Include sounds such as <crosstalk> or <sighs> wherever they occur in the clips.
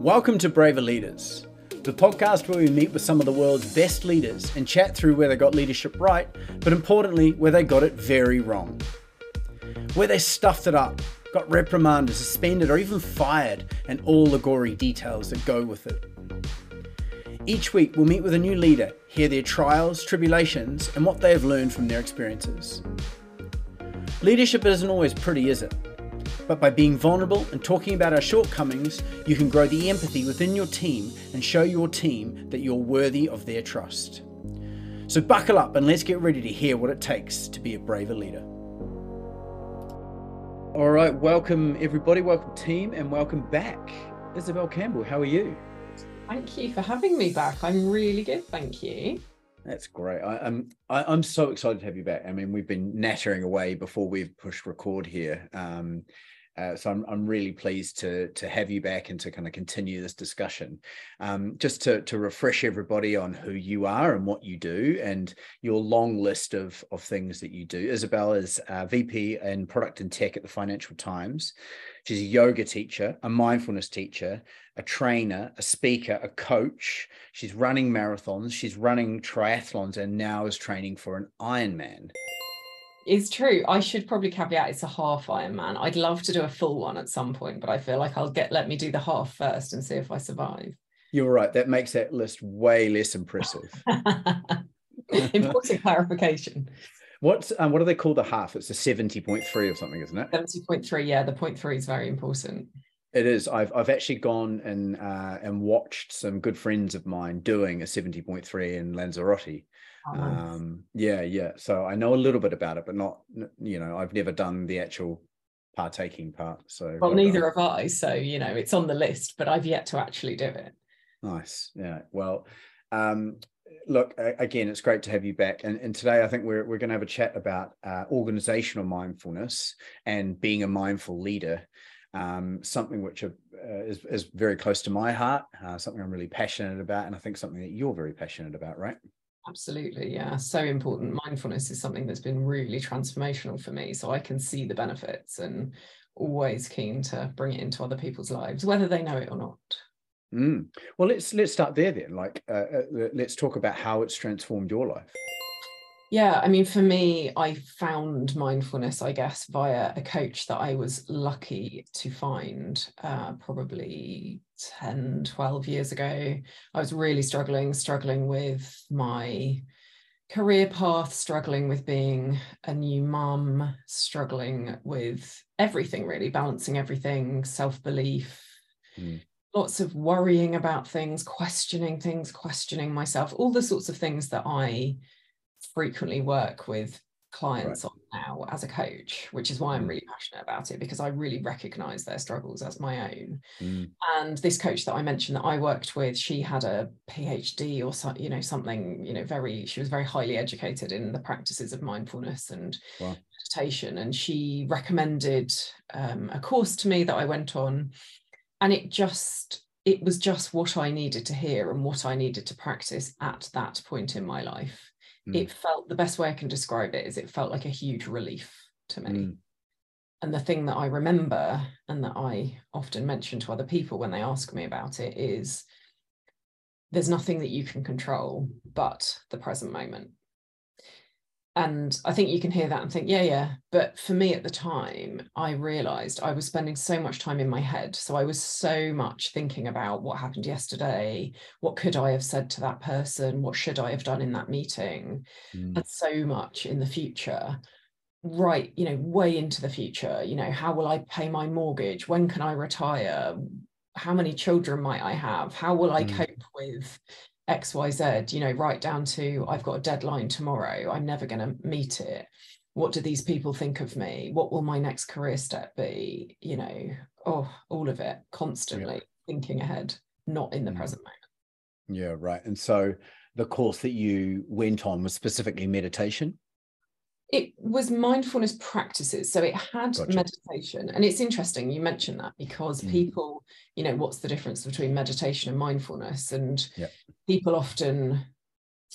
Welcome to Braver Leaders, the podcast where we meet with some of the world's best leaders and chat through where they got leadership right, but importantly, where they got it very wrong. Where they stuffed it up, got reprimanded, suspended, or even fired, and all the gory details that go with it. Each week, we'll meet with a new leader, hear their trials, tribulations, and what they have learned from their experiences. Leadership isn't always pretty, is it? But by being vulnerable and talking about our shortcomings, you can grow the empathy within your team and show your team that you're worthy of their trust. So buckle up and let's get ready to hear what it takes to be a braver leader. All right, welcome everybody, welcome team, and welcome back. Isabelle Campbell, how are you? Thank you for having me back. I'm really good, thank you. That's great. I, I'm I, am i am so excited to have you back. I mean, we've been nattering away before we've pushed record here. Um, uh, so I'm, I'm really pleased to to have you back and to kind of continue this discussion. Um, just to to refresh everybody on who you are and what you do and your long list of of things that you do. Isabelle is uh, VP and Product and Tech at the Financial Times. She's a yoga teacher, a mindfulness teacher, a trainer, a speaker, a coach. She's running marathons. She's running triathlons, and now is training for an Ironman is true. I should probably caveat it's a half Ironman. I'd love to do a full one at some point, but I feel like I'll get let me do the half first and see if I survive. You're right. That makes that list way less impressive. <laughs> Important clarification. What's um, what do they call the half? It's a seventy point three or something, isn't it? Seventy point three. Yeah, the point three is very important. It is. I've I've actually gone and uh, and watched some good friends of mine doing a seventy point three in Lanzarote, Oh, um, yeah, yeah. So I know a little bit about it, but not, you know, I've never done the actual partaking part. So well, neither have I. So you know, it's on the list, but I've yet to actually do it. Nice. Yeah. Well, um, look again, it's great to have you back. And, and today, I think we're we're going to have a chat about uh, organizational mindfulness and being a mindful leader. Um, something which uh, is, is very close to my heart, uh, something I'm really passionate about, and I think something that you're very passionate about, right? Absolutely. Yeah. So important. Mindfulness is something that's been really transformational for me. So I can see the benefits and always keen to bring it into other people's lives, whether they know it or not. Mm. Well, let's let's start there then. Like, uh, uh, let's talk about how it's transformed your life. Yeah, I mean, for me, I found mindfulness, I guess, via a coach that I was lucky to find uh, probably 10, 12 years ago. I was really struggling, struggling with my career path, struggling with being a new mum, struggling with everything, really, balancing everything, self belief. Mm. Lots of worrying about things, questioning things, questioning myself, all the sorts of things that I frequently work with clients right. on now as a coach, which is why I'm mm. really passionate about it because I really recognize their struggles as my own. Mm. And this coach that I mentioned that I worked with, she had a PhD or so, you know something, you know, very she was very highly educated in the practices of mindfulness and wow. meditation, and she recommended um, a course to me that I went on, and it just it was just what I needed to hear and what I needed to practice at that point in my life mm. it felt the best way I can describe it is it felt like a huge relief to me. Mm. And the thing that I remember and that I often mention to other people when they ask me about it is there's nothing that you can control but the present moment and i think you can hear that and think yeah yeah. But for me at the time i realized i was spending so much time in my head. So i was so much thinking about what happened yesterday. What could i have said to that person? What should i have done in that meeting? Mm. and so much in the future. Right you know way into the future. You know how will i pay my mortgage? When can i retire? How many children might i have? How will i mm. cope with xyz you know right down to i've got a deadline tomorrow. I'm never going to meet it. What do these people think of me? What will my next career step be? You know oh all of it constantly yeah. thinking ahead not in the mm. present moment. Yeah right. And so the course that you went on was specifically meditation it was mindfulness practices so it had gotcha. meditation and it's interesting you mentioned that because mm. people you know what's the difference between meditation and mindfulness and people often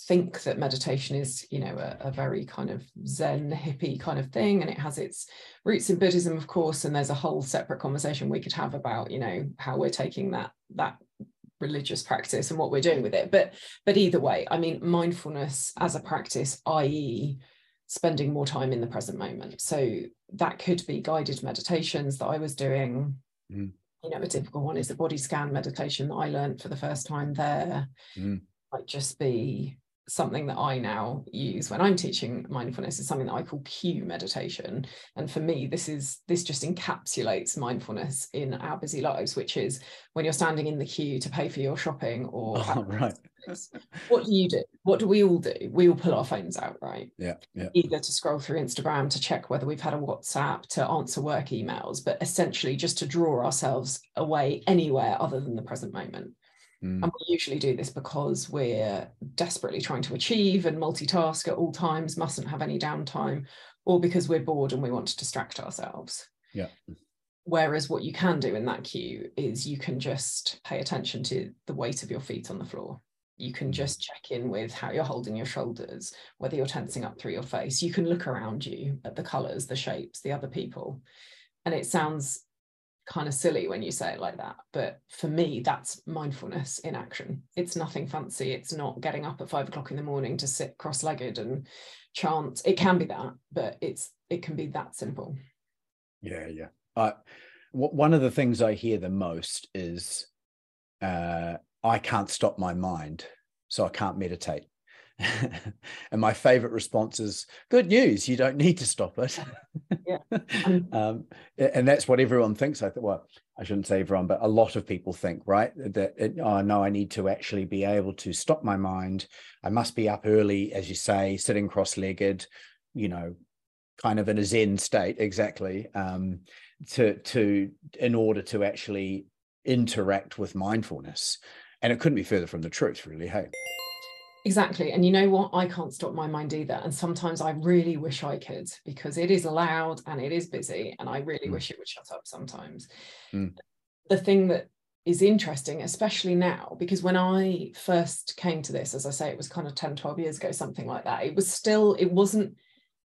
think that meditation is you know a, a, very kind of zen hippie kind of thing and it has its roots in buddhism of course and there's a whole separate conversation we could have about you know how we're taking that that religious practice and what we're doing with it but but either way i mean mindfulness as a practice i.e spending more time in the present moment so that could be guided meditations that i was doing mm. you know a typical one is the body scan meditation that i learned for the first time there mm. might just be something that I now use when I'm teaching mindfulness is something that I call queue meditation. And for me, this is this just encapsulates mindfulness in our busy lives, which is when you're standing in the queue to pay for your shopping or <laughs> oh, right. <laughs> what do you do? What do we all do? We all pull our phones out, right? Yeah, yeah. Either to scroll through Instagram to check whether we've had a WhatsApp, to answer work emails, but essentially just to draw ourselves away anywhere other than the present moment. Mm. And we usually do this because we're desperately trying to achieve and multitask at all times, mustn't have any downtime, or because we're bored and we want to distract ourselves. Yeah. Whereas what you can do in that queue is you can just pay attention to the weight of your feet on the floor. You can mm. just check in with how you're holding your shoulders, whether you're tensing up through your face. You can look around you at the colors, the shapes, the other people. And it sounds kind of silly when you say it like that but for me that's mindfulness in action it's nothing fancy it's not getting up at five o'clock in the morning to sit cross-legged and chant it can be that but it's it can be that simple yeah yeah uh, one of the things i hear the most is uh, i can't stop my mind so i can't meditate. <laughs> And my favorite response is good news you don't need to stop it. Yeah. <laughs> Um, and that's what everyone thinks. I thought well i shouldn't say everyone but a lot of people think right that it, oh no i need to actually be able to stop my mind. I must be up early as you say sitting cross-legged you know kind of in a zen state exactly um, to to in order to actually interact with mindfulness and it couldn't be further from the truth really hey Exactly. And you know what? I can't stop my mind either. And sometimes I really wish I could because it is loud and it is busy. And I really mm. wish it would shut up sometimes. Mm. The thing that is interesting, especially now, because when I first came to this, as I say, it was kind of 10, 12 years ago, something like that. It was still, it wasn't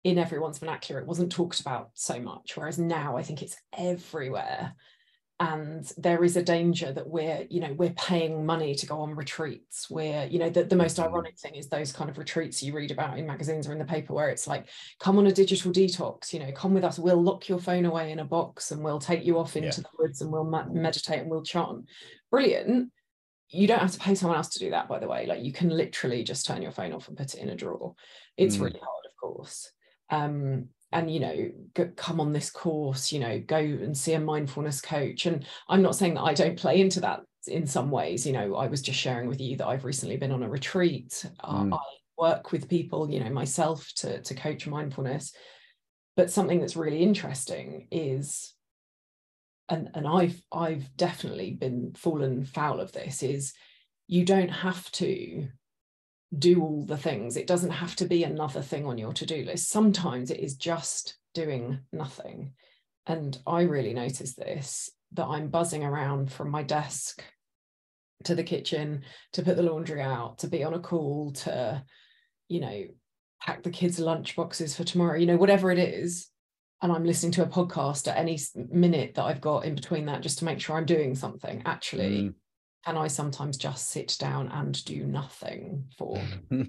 in everyone's vernacular. It wasn't talked about so much. Whereas now I think it's everywhere and there is a danger that we're you know we're paying money to go on retreats where you know the, the most mm-hmm. ironic thing is those kind of retreats you read about in magazines or in the paper where it's like come on a digital detox you know come with us we'll lock your phone away in a box and we'll take you off into yeah. the woods and we'll meditate and we'll chant brilliant you don't have to pay someone else to do that by the way like you can literally just turn your phone off and put it in a drawer it's mm. really hard of course um and you know go, come on this course you know go and see a mindfulness coach. And i'm not saying that i don't play into that in some ways you know i was just sharing with you that i've recently been on a retreat. Uh, mm. i work with people you know myself to to coach mindfulness. But something that's really interesting is and and i've i've definitely been fallen foul of this is you don't have to do all the things. It doesn't have to be another thing on your to do list. Sometimes it is just doing nothing. And I really notice this that I'm buzzing around from my desk to the kitchen to put the laundry out, to be on a call, to, you know, pack the kids' lunch boxes for tomorrow, you know, whatever it is. And I'm listening to a podcast at any minute that I've got in between that just to make sure I'm doing something. Actually, mm and I sometimes just sit down and do nothing for. <laughs>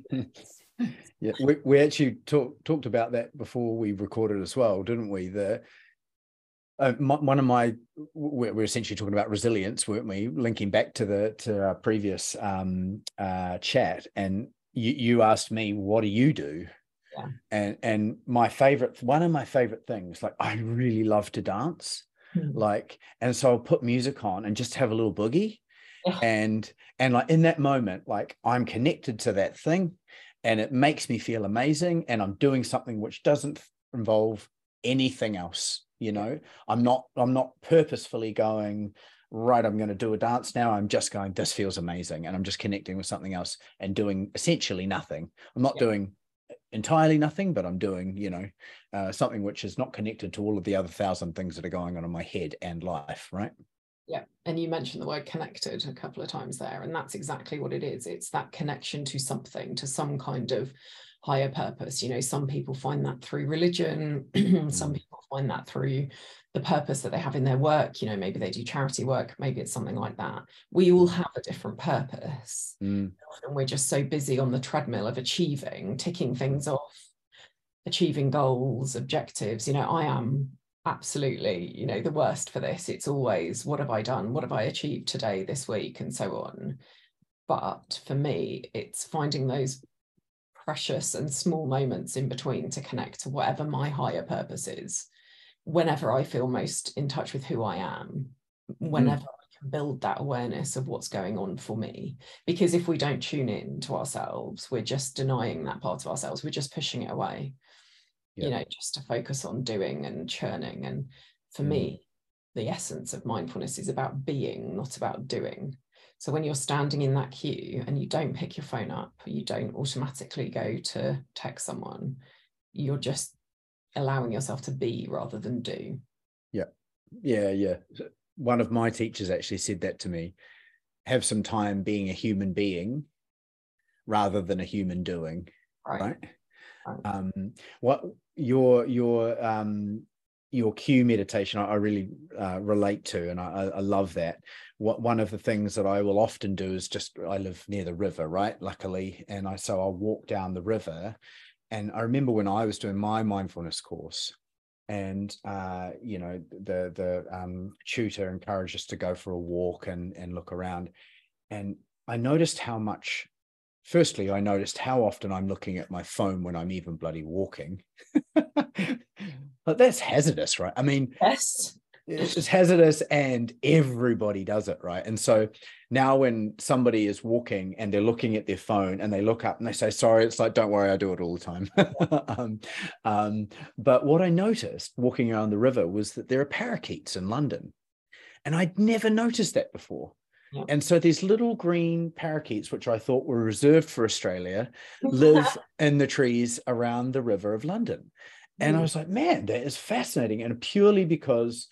yeah, we, we actually talked talked about that before we recorded as well, didn't we? The uh, my, one of my we're, we're, essentially talking about resilience, weren't we? Linking back to the to our previous um, uh, chat, and you, you asked me, "What do you do?" Yeah. And and my favorite, one of my favorite things, like I really love to dance, mm-hmm. like, and so I'll put music on and just have a little boogie and and like in that moment like i'm connected to that thing and it makes me feel amazing and i'm doing something which doesn't involve anything else you know? I'm not i'm not purposefully going right i'm going to do a dance now. I'm just going this feels amazing and i'm just connecting with something else and doing essentially nothing. I'm not yeah. doing entirely nothing but i'm doing you know uh, something which is not connected to all of the other thousand things that are going on in my head and life right Yeah. And you mentioned the word connected a couple of times there. And that's exactly what it is. It's that connection to something, to some kind of higher purpose. You know, some people find that through religion, <clears throat> some mm. people find that through the purpose that they have in their work. You know, maybe they do charity work, maybe it's something like that. We all have a different purpose. Mm. Often we're just so busy on the treadmill of achieving, ticking things off, achieving goals, objectives. You know, I am absolutely, you know, the worst for this. It's always, what have I done? What have I achieved today, this week, and so on. But for me, it's finding those precious and small moments in between to connect to whatever my higher purpose is whenever I feel most in touch with who I am, whenever mm. I can build that awareness of what's going on for me. Because if we don't tune in to ourselves, we're just denying that part of ourselves, we're just pushing it away, yeah. you know, just to focus on doing and churning. And for mm. me, the essence of mindfulness is about being, not about doing. So when you're standing in that queue and you don't pick your phone up, you don't automatically go to text someone, you're just allowing yourself to be rather than do. Yeah. Yeah. Yeah. One of my teachers actually said that to me have some time being a human being rather than a human doing. Right. right? Um, what your, your, um, your queue meditation I, I really uh, relate to, and I, I, love that. What one of the things that I will often do is just I live near the river, right? Luckily, and I so I'll walk down the river, and I remember when I was doing my mindfulness course, and uh, you know the the um, tutor encouraged us to go for a walk and and look around, and I noticed how much firstly, I noticed how often I'm looking at my phone when I'm even bloody walking. <laughs> but that's hazardous, right? I mean, yes, it's hazardous and everybody does it, right? And so now when somebody is walking and they're looking at their phone and they look up and they say, sorry, it's like, don't worry, I do it all the time. <laughs> um, um, but what I noticed walking around the river was that there are parakeets in London. And I'd never noticed that before. And so these little green parakeets, which I thought were reserved for Australia, live <laughs> in the trees around the River of London. And I mm. was like, man, that is fascinating. And purely because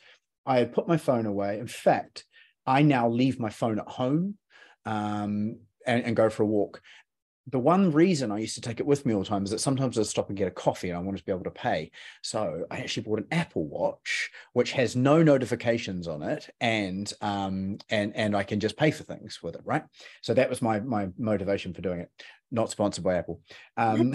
I had put my phone away. In fact, I now leave my phone at home um, and, and, go for a walk the one reason I used to take it with me all the time is that sometimes I'd stop and get a coffee and I wanted to be able to pay. So I actually bought an Apple Watch, which has no notifications on it, and um, and and I can just pay for things with it, right? So that was my my motivation for doing it. Not sponsored by Apple. Um,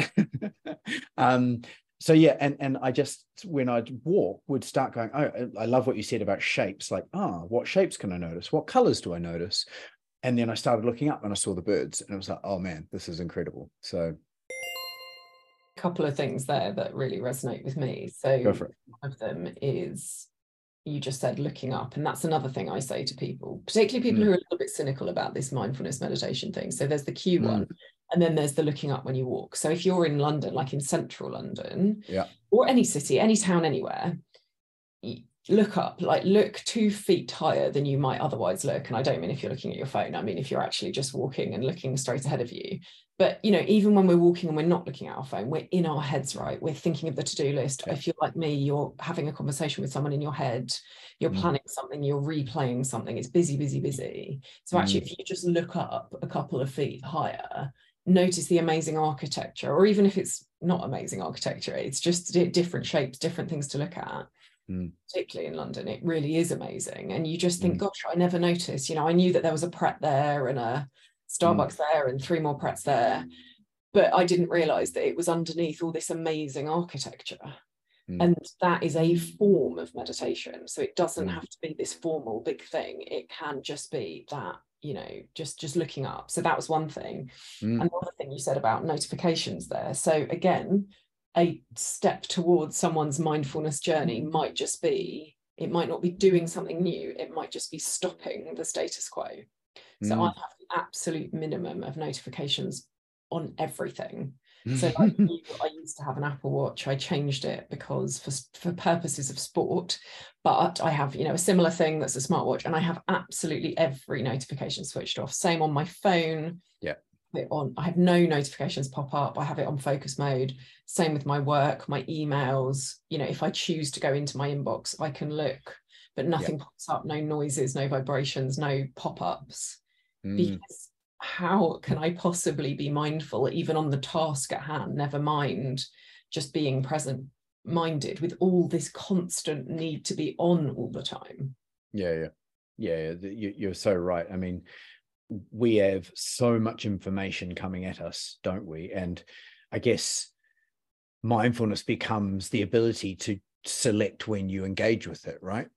<laughs> um, so yeah, and and I just when I'd walk would start going, oh, I love what you said about shapes. Like, ah, oh, what shapes can I notice? What colors do I notice? And then I started looking up and I saw the birds and it was like, oh man, this is incredible. So a couple of things there that really resonate with me. So one of them is you just said looking up. And that's another thing I say to people, particularly people mm. who are a little bit cynical about this mindfulness meditation thing. So there's the queue mm. one, and then there's the looking up when you walk. So if you're in London, like in central London, yeah, or any city, any town, anywhere, look up like look two feet higher than you might otherwise look. And i don't mean if you're looking at your phone i mean if you're actually just walking and looking straight ahead of you. But you know even when we're walking and we're not looking at our phone we're in our heads right? We're thinking of the to-do list. If you're like me you're having a conversation with someone in your head you're mm. planning something you're replaying something it's busy busy busy. So actually mm. if you just look up a couple of feet higher notice the amazing architecture or even if it's not amazing architecture it's just different shapes different things to look at mm. particularly in London. It really is amazing. And you just think, mm. gosh, I never noticed. You know, I knew that there was a Pret there and a Starbucks mm. there and three more Prets there, but I didn't realize that it was underneath all this amazing architecture. Mm. And that is a form of meditation. So it doesn't mm. have to be this formal big thing. It can just be that you know just just looking up so that was one thing mm. another thing you said about notifications there so again a step towards someone's mindfulness journey might just be it might not be doing something new it might just be stopping the status quo. So mm. i have the absolute minimum of notifications on everything. So <laughs> like you, i used to have an apple watch i changed it because for, for purposes of sport but i have you know a similar thing that's a smartwatch and i have absolutely every notification switched off. Same on my phone. Yeah it on. I have no notifications pop up. I have it on focus mode. Same with my work, my emails. You know, if I choose to go into my inbox, I can look, but nothing yeah. pops up. No noises, no vibrations, no pop ups. Mm. Because how can I possibly be mindful, even on the task at hand? Never mind just being present minded with all this constant need to be on all the time. Yeah, yeah, yeah. You're so right. I mean, we have so much information coming at us, don't we? And I guess mindfulness becomes the ability to select when you engage with it, right?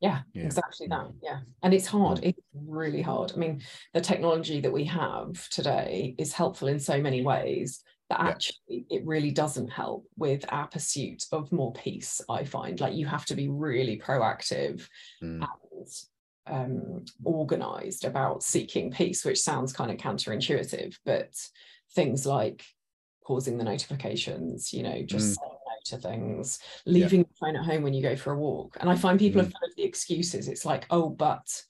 Yeah, yeah, exactly that. Yeah. And it's hard. It's really hard. I mean, the technology that we have today is helpful in so many ways that actually yeah. it really doesn't help with our pursuit of more peace, I find. Like you have to be really proactive mm. and um, organized about seeking peace, which sounds kind of counterintuitive, but things like pausing the notifications, you know, just mm. saying no to things, leaving yeah. the phone at home when you go for a walk. And I find people mm. are full of the excuses. It's like, oh, but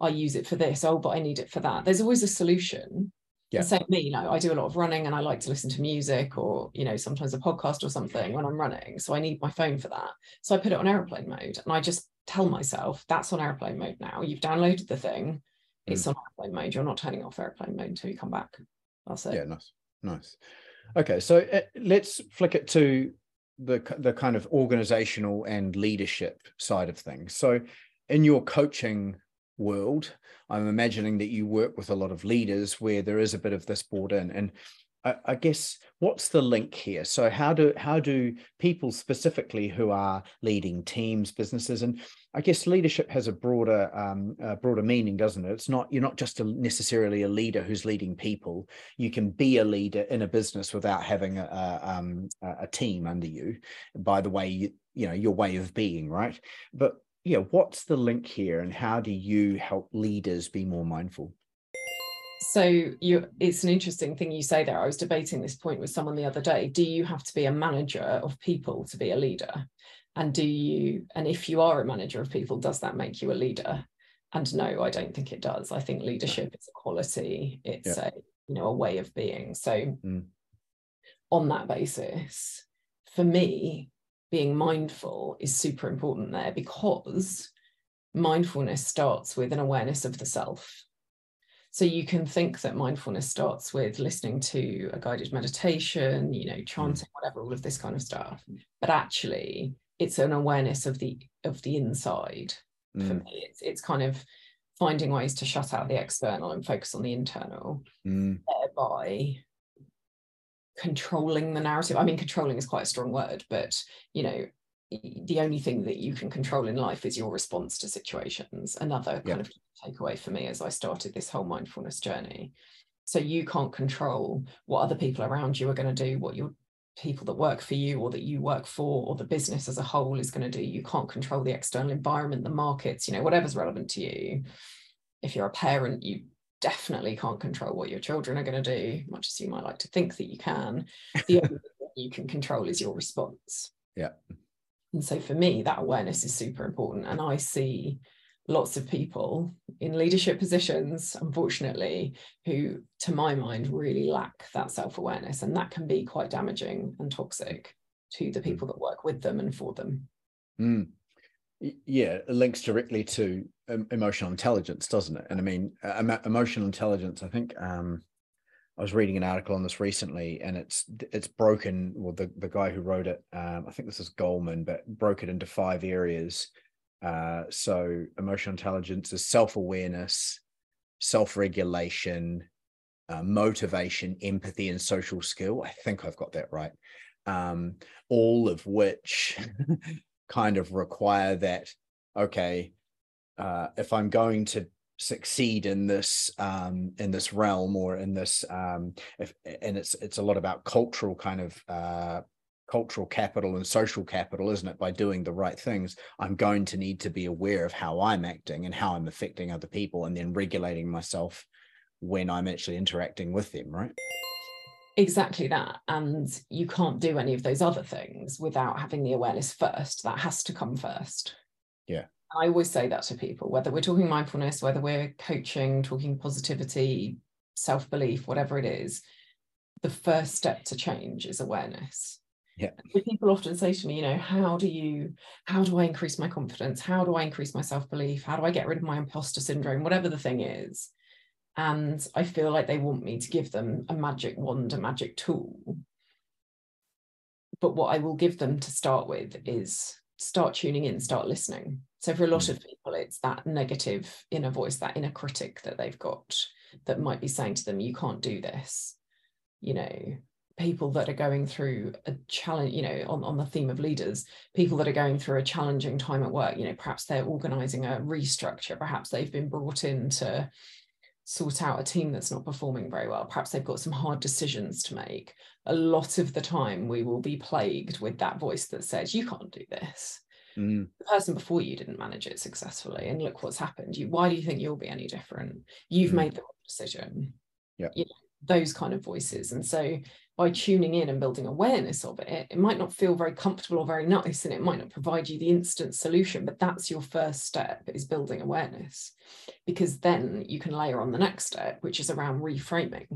I use it for this. Oh, but I need it for that. There's always a solution. Yeah. Same me, you know, I do a lot of running and I like to listen to music or, you know, sometimes a podcast or something when I'm running. So I need my phone for that. So I put it on airplane mode and I just tell myself that's on airplane mode now. You've downloaded the thing, it's mm. on airplane mode. You're not turning off airplane mode until you come back. That's it. Yeah, nice, nice. Okay, so uh, let's flick it to the the kind of organizational and leadership side of things. So, in your coaching world, I'm imagining that you work with a lot of leaders where there is a bit of this brought in, and I, I, guess what's the link here? So how do how do people specifically who are leading teams, businesses, and I guess leadership has a broader um, a broader meaning, doesn't it? It's not you're not just a, necessarily a leader who's leading people. You can be a leader in a business without having a a, um, a team under you. By the way, you, you know your way of being, right? But yeah, what's the link here, and how do you help leaders be more mindful? So you it's an interesting thing you say there. I was debating this point with someone the other day. Do you have to be a manager of people to be a leader? And do you and if you are a manager of people does that make you a leader? And no i don't think it does. I think leadership is a quality. It's yeah. a you know a way of being. So mm. on that basis for me being mindful is super important there because mindfulness starts with an awareness of the self so you can think that mindfulness starts with listening to a guided meditation, you know, mm. chanting, whatever, all of this kind of stuff. But actually, it's an awareness of the of the inside. Mm. For me, it's it's kind of finding ways to shut out the external and focus on the internal, mm. thereby controlling the narrative. I mean, controlling is quite a strong word, but you know, the only thing that you can control in life is your response to situations. Another kind of takeaway for me as I started this whole mindfulness journey. So you can't control what other people around you are going to do, what your people that work for you or that you work for or the business as a whole is going to do. You can't control the external environment, the markets, you know, whatever's relevant to you. If you're a parent, you definitely can't control what your children are going to do, much as you might like to think that you can. The <laughs> only thing you can control is your response. Yeah. And so for me, that awareness is super important. And I see lots of people in leadership positions, unfortunately, who, to my mind, really lack that self awareness. And that can be quite damaging and toxic to the hmm. people that work with them and for them. Mm. Yeah, it links directly to um, emotional intelligence, doesn't it? And I mean, uh, emotional intelligence, I think. Um, I was reading an article on this recently, and it's it's broken. Well, the the guy who wrote it, um, I think this is Goleman, but broke it into five areas uh, so emotional intelligence is self-awareness, self-regulation, uh, motivation, empathy, and social skill. I think I've got that right. Um, all of which <laughs> kind of require that. Okay, uh, if I'm going to succeed in this um, in this realm or in this um, if, and it's it's a lot about cultural kind of uh, cultural capital and social capital, isn't it? By doing the right things, I'm going to need to be aware of how I'm acting and how I'm affecting other people and then regulating myself when I'm actually interacting with them, right? Exactly that. And you can't do any of those other things without having the awareness first. That has to come first. Yeah. I always say that to people, whether we're talking mindfulness, whether we're coaching, talking positivity, self-belief whatever it is the first step to change is awareness. Yeah. People often say to me you know how do you how do i increase my confidence? How do i increase my self-belief? How do i get rid of my imposter syndrome? Whatever the thing is. And i feel like they want me to give them a magic wand a magic tool. But what i will give them to start with is start tuning in start listening so for a lot mm. of people it's that negative inner voice that inner critic that they've got that might be saying to them you can't do this you know people that are going through a challenge you know on, on the theme of leaders people that are going through a challenging time at work you know perhaps they're organizing a restructure perhaps they've been brought in to sort out a team that's not performing very well. Perhaps they've got some hard decisions to make. A lot of the time we will be plagued with that voice that says you can't do this. Mm. the person before you didn't manage it successfully and look what's happened. You why do you think you'll be any different? You've mm. made the decision. Yeah you know, those kind of voices. And so by tuning in and building awareness of it it might not feel very comfortable or very nice and it might not provide you the instant solution but that's your first step is building awareness because then you can layer on the next step which is around reframing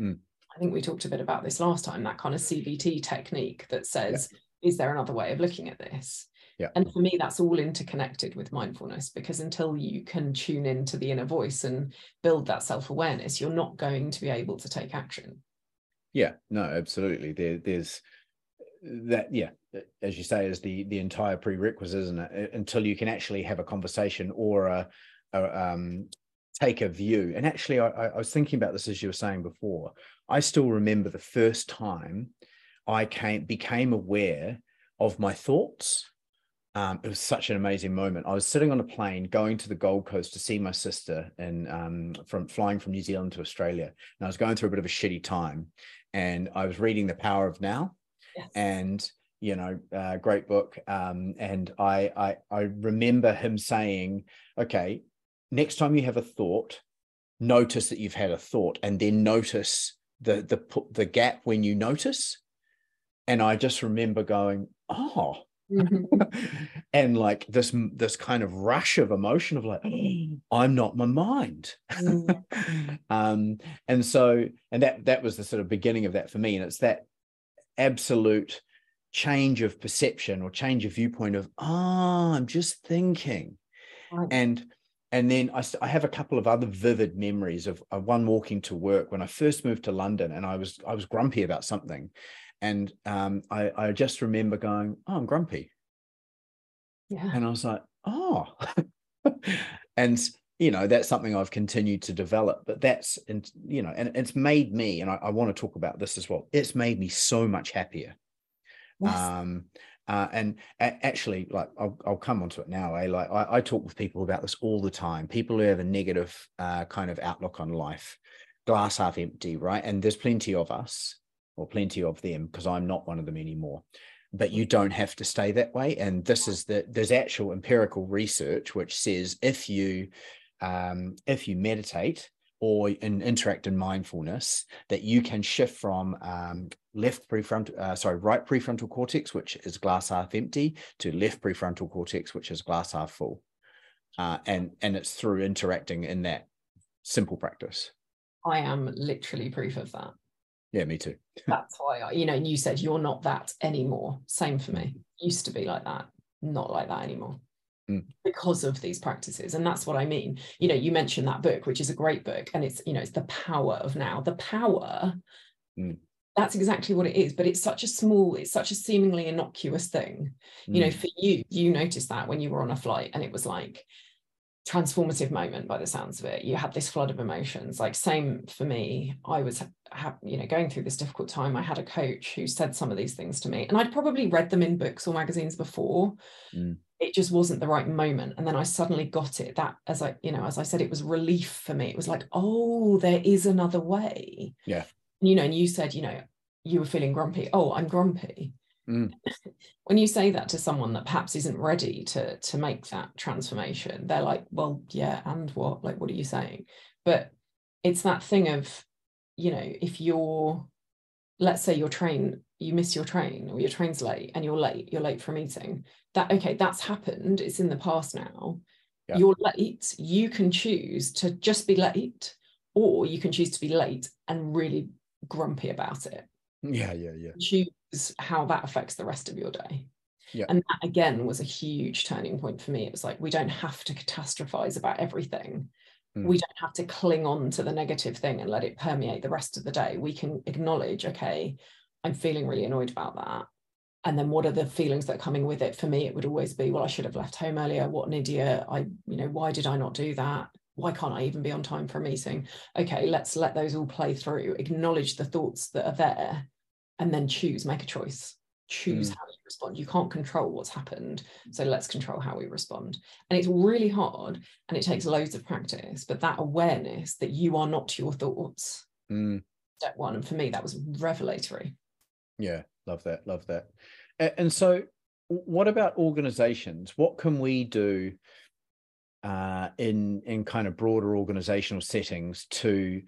mm. i think we talked a bit about this last time that kind of cbt technique that says yeah. is there another way of looking at this yeah. And for me, that's all interconnected with mindfulness because until you can tune into the inner voice and build that self awareness, you're not going to be able to take action. Yeah, no, absolutely. There, there's that. Yeah, as you say, is the the entire prerequisite, isn't it? Until you can actually have a conversation or a, a um, take a view. And actually, I, I was thinking about this as you were saying before. I still remember the first time I came became aware of my thoughts um, it was such an amazing moment. I was sitting on a plane going to the Gold Coast to see my sister and um, from flying from New Zealand to Australia. And I was going through a bit of a shitty time. And I was reading The Power of Now. Yes. And, you know, uh, great book. Um, and I, I I remember him saying, okay, next time you have a thought, notice that you've had a thought and then notice the the the gap when you notice. And I just remember going, oh, Mm-hmm. <laughs> and like this this kind of rush of emotion of like <gasps> i'm not my mind mm. <laughs> um and so and that that was the sort of beginning of that for me and it's that absolute change of perception or change of viewpoint of ah oh, i'm just thinking and and then I, I have a couple of other vivid memories of, of one walking to work when I first moved to London and I was I was grumpy about something and um, I, I just remember going, "Oh, I'm grumpy," yeah, and I was like, "Oh," <laughs> and you know that's something I've continued to develop. But that's and you know, and it's made me, and I, I want to talk about this as well. It's made me so much happier. Yes. Um, uh, and actually, like I'll, I'll come onto it now. Eh? Like I, I, talk with people about this all the time. People who have a negative uh, kind of outlook on life, glass half empty, right? And there's plenty of us or plenty of them because I'm not one of them anymore. But you don't have to stay that way. And this is the there's actual empirical research which says if you um, if you meditate or in, interact in mindfulness, that you can shift from um, left prefrontal, uh, sorry, right prefrontal cortex, which is glass half empty, to left prefrontal cortex, which is glass half full, uh, and and it's through interacting in that simple practice. I am literally proof of that. Yeah, me too. <laughs> That's why I, you know, and you said you're not that anymore. Same for me. Used to be like that, not like that anymore. Mm. because of these practices and that's what i mean you know you mentioned that book which is a great book and it's you know it's the power of now the power mm. that's exactly what it is but it's such a small it's such a seemingly innocuous thing you know mm. for you you noticed that when you were on a flight and it was like transformative moment by the sounds of it you had this flood of emotions like same for me i was ha- you know going through this difficult time i had a coach who said some of these things to me and i'd probably read them in books or magazines before mm. It just wasn't the right moment. And then i suddenly got it. That as i you know as i said it was relief for me. It was like oh there is another way. Yeah. You know and you said you know you were feeling grumpy. Oh i'm grumpy. Mm. <laughs> when you say that to someone that perhaps isn't ready to to make that transformation, they're like, well, yeah, and what? Like, what are you saying? But it's that thing of, you know, if you're, let's say your train, you miss your train or your train's late and you're late, you're late for a meeting. That okay, that's happened. It's in the past now. Yeah. You're late. You can choose to just be late or you can choose to be late and really grumpy about it yeah yeah yeah choose how that affects the rest of your day yeah. and that again was a huge turning point for me it was like we don't have to catastrophize about everything mm. we don't have to cling on to the negative thing and let it permeate the rest of the day we can acknowledge okay i'm feeling really annoyed about that. And then what are the feelings that are coming with it? For me it would always be well i should have left home earlier. What an idiot. I you know why did i not do that? Why can't i even be on time for a meeting? Okay let's let those all play through acknowledge the thoughts that are there and then choose make a choice. Choose mm. how you respond. You can't control what's happened so let's control how we respond. And it's really hard and it takes loads of practice but that awareness that you are not your thoughts. Mm. step one and for me that was revelatory yeah love that love that. And so what about organizations? What can we do uh, in in kind of broader organizational settings to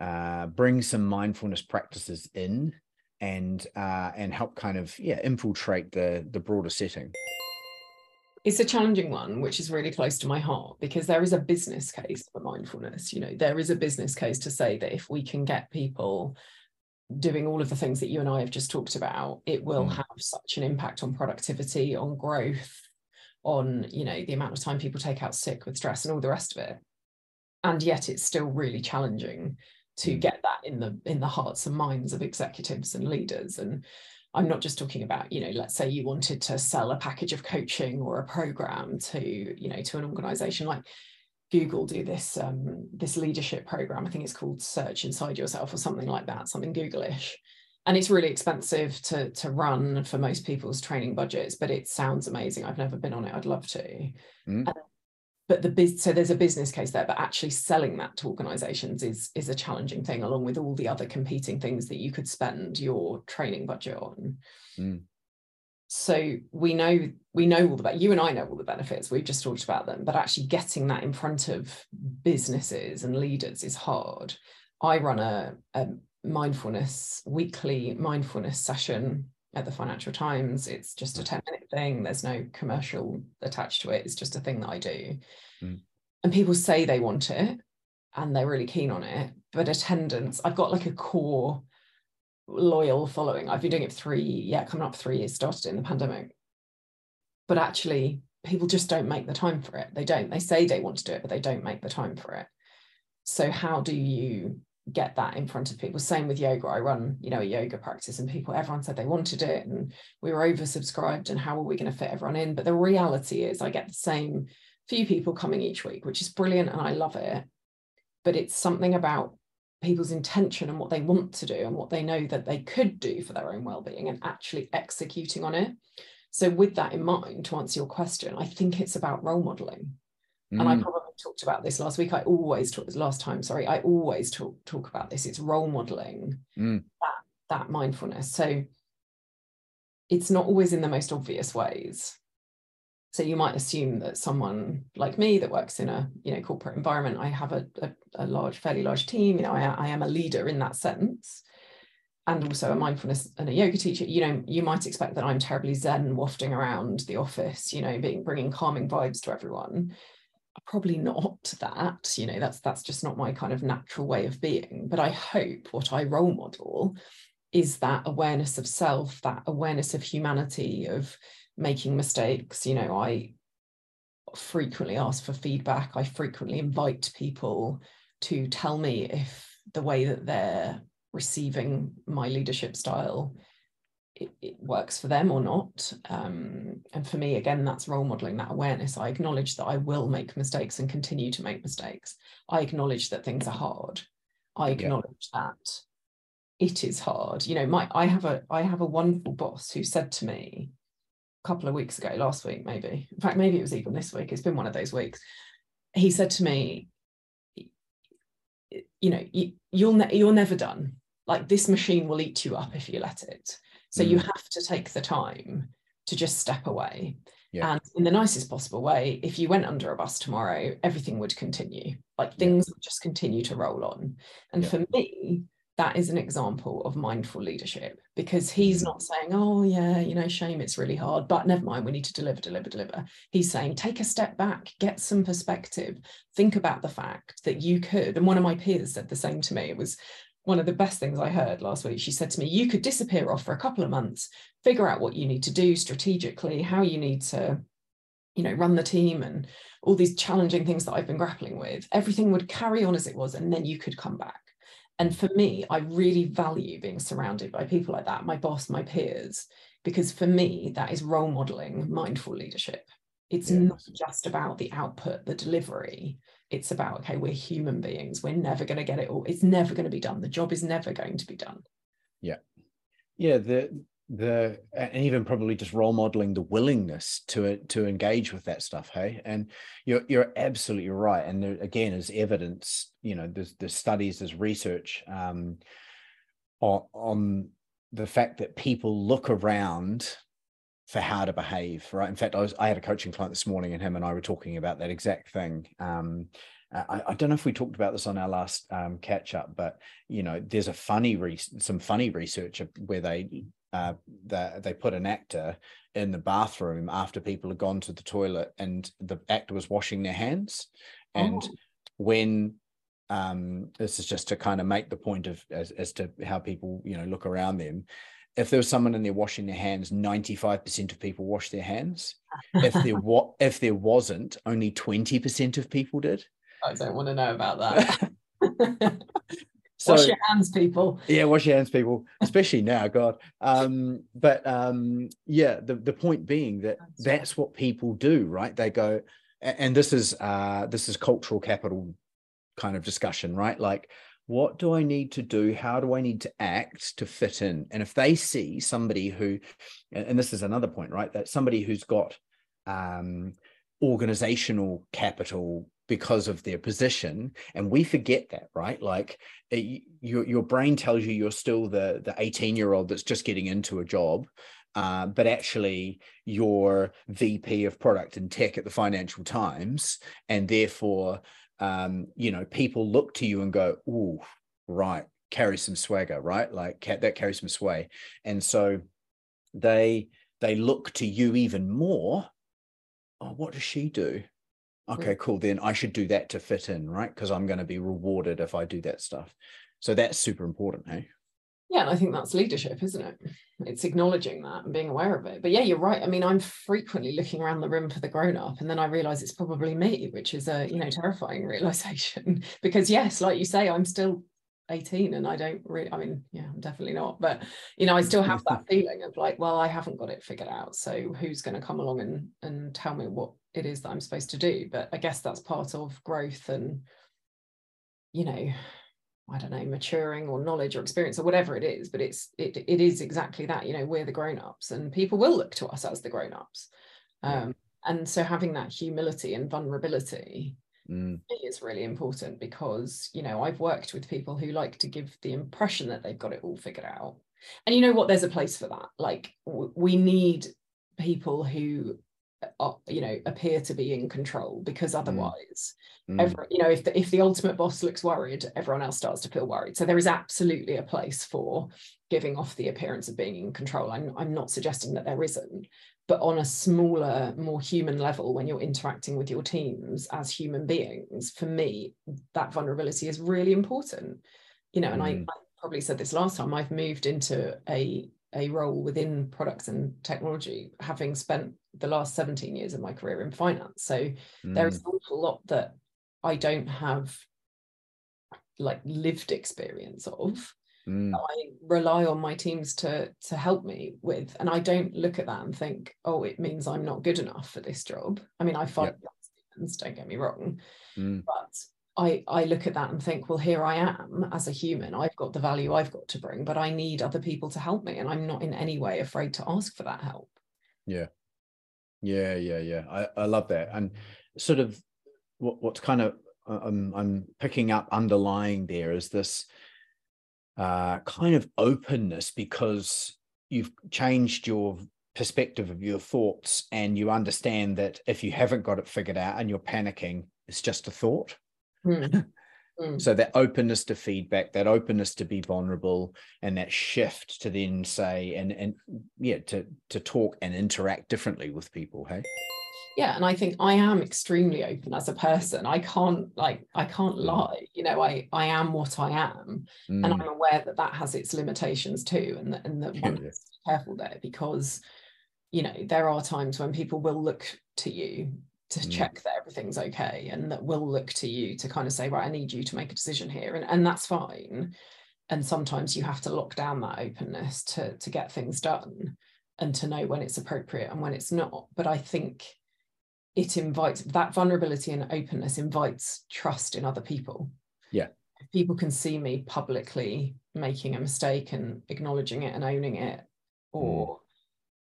uh, bring some mindfulness practices in and uh, and help kind of yeah infiltrate the the broader setting? It's a challenging one which is really close to my heart because there is a business case for mindfulness you know there is a business case to say that if we can get people doing all of the things that you and I have just talked about, it will mm. have such an impact on productivity, on growth, on you know the amount of time people take out sick with stress and all the rest of it. And yet it's still really challenging to mm. get that in the in the hearts and minds of executives and leaders. And I'm not just talking about, you know, let's say you wanted to sell a package of coaching or a program to, you know, to an organization like Google do this um, this leadership program. I think it's called Search Inside Yourself or something like that, something Googleish. And it's really expensive to to run for most people's training budgets, but it sounds amazing. I've never been on it. I'd love to. Mm. but the biz, so there's a business case there, but actually selling that to organizations is is a challenging thing, along with all the other competing things that you could spend your training budget on. Mm so we know we know all the you and I know all the benefits. We've just talked about them. But actually getting that in front of businesses and leaders is hard. I run a, a mindfulness weekly mindfulness session at the Financial Times. It's just a 10 minute thing. There's no commercial attached to it. It's just a thing that I do. Mm. and people say they want it and they're really keen on it. But attendance I've got like a core loyal following. I've been doing it for three, yeah, coming up three years, started in the pandemic. But actually, people just don't make the time for it. They don't. They say they want to do it, but they don't make the time for it. So how do you get that in front of people? Same with yoga. I run, you know, a yoga practice, and people, everyone said they wanted it, and we were oversubscribed. And how are we going to fit everyone in? But the reality is, I get the same few people coming each week, which is brilliant, and I love it. But it's something about people's intention and what they want to do and what they know that they could do for their own well-being and actually executing on it so with that in mind to answer your question i think it's about role modeling mm. and i mm. probably talked about this last week i always talk last time sorry i always talk talk about this it's role modeling mm. that that mindfulness so it's not always in the most obvious ways so you might assume that someone like me that works in a you know corporate environment, I have a, a, a large, fairly large team. You know, I, I am a leader in that sense, and also a mindfulness and a yoga teacher. You know, you might expect that I'm terribly zen, wafting around the office. You know, being bringing calming vibes to everyone. Probably not that. You know, that's that's just not my kind of natural way of being. But I hope what I role model is that awareness of self, that awareness of humanity, of making mistakes. You know, I frequently ask for feedback. I frequently invite people to tell me if the way that they're receiving my leadership style it, it works for them or not. Um, and for me, again, that's role modeling that awareness. I acknowledge that I will make mistakes and continue to make mistakes. I acknowledge that things are hard. I acknowledge yeah. that it is hard. You know, my I have a I have a wonderful boss who said to me, couple of weeks ago, last week, maybe. In fact, maybe it was even this week. It's been one of those weeks. He said to me, you know, you, you'll ne- you're never done. Like this machine will eat you up if you let it. So mm. you have to take the time to just step away. Yeah. And in the nicest possible way, if you went under a bus tomorrow, everything would continue. Like things yeah. would just continue to roll on. And yeah. for me, that is an example of mindful leadership because he's mm. not saying, oh, yeah, you know, shame, it's really hard, but never mind, we need to deliver, deliver, deliver. He's saying, take a step back, get some perspective, think about the fact that you could. And one of my peers said the same to me. It was one of the best things I heard last week. She said to me, you could disappear off for a couple of months, figure out what you need to do strategically, how you need to you know run the team and all these challenging things that i've been grappling with everything would carry on as it was and then you could come back and for me, I really value being surrounded by people like that, my boss, my peers, because for me, that is role modeling mindful leadership. It's yeah. not just about the output, the delivery. It's about, okay, we're human beings. We're never going to get it all. It's never going to be done. The job is never going to be done. Yeah. Yeah. The the and even probably just role modeling the willingness to to engage with that stuff hey? And you're you're absolutely right and there again is evidence you know there's there's studies there's research um on, on the fact that people look around for how to behave right? In fact i was i had a coaching client this morning and him and i were talking about that exact thing. Um I, I, don't know if we talked about this on our last um, catch up, but you know, there's a funny re- some funny research where they uh, that they put an actor in the bathroom after people had gone to the toilet and the actor was washing their hands. And oh. when um, this is just to kind of make the point of as, as to how people you know look around them if there was someone in there washing their hands 95% of people wash their hands. If there <laughs> what if there wasn't only 20% of people did. I don't want to know about that <laughs> So, wash your hands, people. Yeah, wash your hands, people, especially now, God. Um, but um, yeah, the, the point being that that's, that's what people do, right? They go, and this is uh, this is cultural capital kind of discussion, right? Like, what do I need to do? How do I need to act to fit in? And if they see somebody who, and this is another point, right? That somebody who's got um, organizational capital because of their position and we forget that right? Like it, your, your brain tells you you're still the the 18 year old that's just getting into a job uh, but actually you're vp of product and tech at the financial times and therefore um, you know people look to you and go oh right carry some swagger right? Like that carries some sway. And so they they look to you even more oh what does she do okay cool then i should do that to fit in right? Because i'm going to be rewarded if i do that stuff. So that's super important hey? Yeah and i think that's leadership isn't it? It's acknowledging that and being aware of it. But yeah you're right. I mean i'm frequently looking around the room for the grown up and then i realize it's probably me which is a you know terrifying <laughs> realization. Because yes like you say i'm still 18 and I don't really I mean yeah I'm definitely not but you know I still have that <laughs> feeling of like well I haven't got it figured out so who's going to come along and and tell me what it is that I'm supposed to do? But I guess that's part of growth and you know I don't know maturing or knowledge or experience or whatever it is but it's it it is exactly that you know we're the grown-ups and people will look to us as the grown-ups. Um, and so having that humility and vulnerability mm. is really important because you know I've worked with people who like to give the impression that they've got it all figured out and you know what there's a place for that like w- we need people who are, you know appear to be in control because mm. otherwise mm. every, you know if the, if the ultimate boss looks worried everyone else starts to feel worried so there is absolutely a place for giving off the appearance of being in control i'm, I'm not suggesting that there isn't but on a smaller more human level when you're interacting with your teams as human beings for me that vulnerability is really important you know and mm. I, I, probably said this last time i've moved into a a role within products and technology having spent the last 17 years of my career in finance so mm. there is mm. an awful lot that i don't have like lived experience of mm. I rely on my teams to to help me with. And I don't look at that and think, oh, it means I'm not good enough for this job. I mean, I find yep. don't get me wrong, mm. but I, I look at that and think, well, here I am as a human. I've got the value I've got to bring, but I need other people to help me. And I'm not in any way afraid to ask for that help. Yeah. Yeah. Yeah. Yeah. I, I love that. And sort of what, what's kind of uh, I'm, I'm picking up underlying there is this uh, kind of openness because you've changed your perspective of your thoughts and you understand that if you haven't got it figured out and you're panicking, it's just a thought. Mm. <laughs> Mm. So that openness to feedback, that openness to be vulnerable, and that shift to then say and and yeah, to to talk and interact differently with people. Hey. Yeah, and I think I am extremely open as a person. I can't like I can't mm. lie. You know, I I am what I am, mm. and I'm aware that that has its limitations too, and that and that one yeah. has to be careful there because you know there are times when people will look to you to mm. check that everything's okay and that will look to you to kind of say right i need you to make a decision here and, and that's fine and sometimes you have to lock down that openness to to get things done and to know when it's appropriate and when it's not but i think it invites that vulnerability and openness invites trust in other people yeah if people can see me publicly making a mistake and acknowledging it and owning it or mm.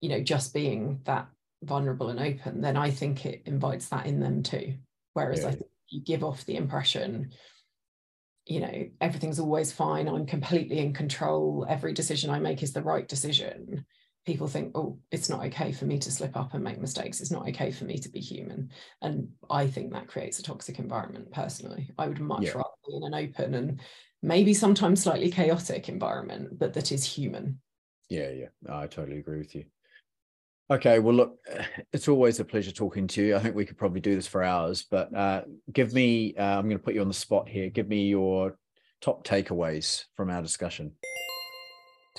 you know just being that vulnerable and open, then I think it invites that in them too. Whereas yeah. I think you give off the impression, you know, everything's always fine, I'm completely in control, every decision I make is the right decision. People think, oh, it's not okay for me to slip up and make mistakes. It's not okay for me to be human. And I think that creates a toxic environment personally. I would much yeah. rather be in an open and maybe sometimes slightly chaotic environment, but that is human. Yeah, yeah. I totally agree with you. Okay, well, look, <sighs> it's always a pleasure talking to you. I think we could probably do this for hours, but uh, give me, uh, I'm going to put you on the spot here. Give me your top takeaways from our discussion.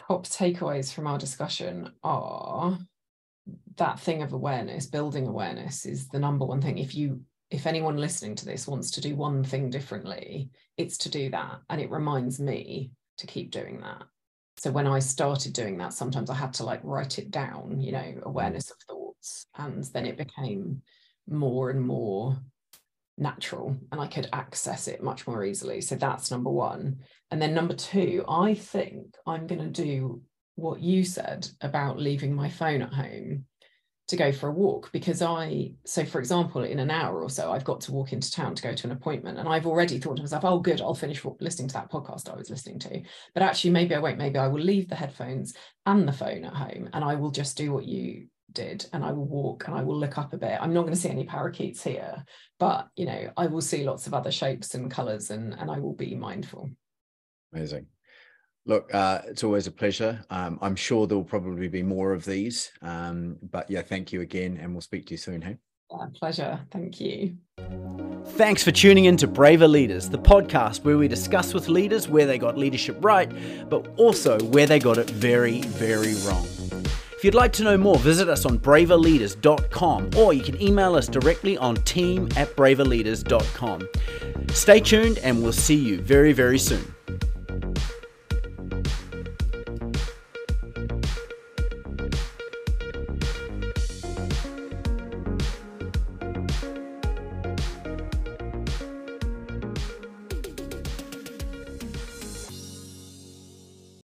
Top takeaways from our discussion are that thing of awareness, building awareness is the number one thing. If you, if anyone listening to this wants to do one thing differently, it's to do that. And it reminds me to keep doing that so when I started doing that, sometimes I had to like write it down, you know, awareness of thoughts. And then it became more and more natural and I could access it much more easily. So that's number one. And then number two, I think I'm going to do what you said about leaving my phone at home to go for a walk because I, so for example, in an hour or so, I've got to walk into town to go to an appointment. And I've already thought to myself, oh, good, I'll finish listening to that podcast I was listening to. But actually, maybe I won't. Maybe I will leave the headphones and the phone at home and I will just do what you did and I will walk and I will look up a bit. I'm not going to see any parakeets here, but you know, I will see lots of other shapes and colors and, and I will be mindful. Amazing. Look, uh, it's always a pleasure. Um, I'm sure there will probably be more of these. Um, but yeah, thank you again, and we'll speak to you soon. Hey. Yeah, pleasure. Thank you. Thanks for tuning in to Braver Leaders, the podcast where we discuss with leaders where they got leadership right, but also where they got it very, very wrong. If you'd like to know more, visit us on braverleaders.com or you can email us directly on team at braverleaders.com. Stay tuned and we'll see you very, very soon.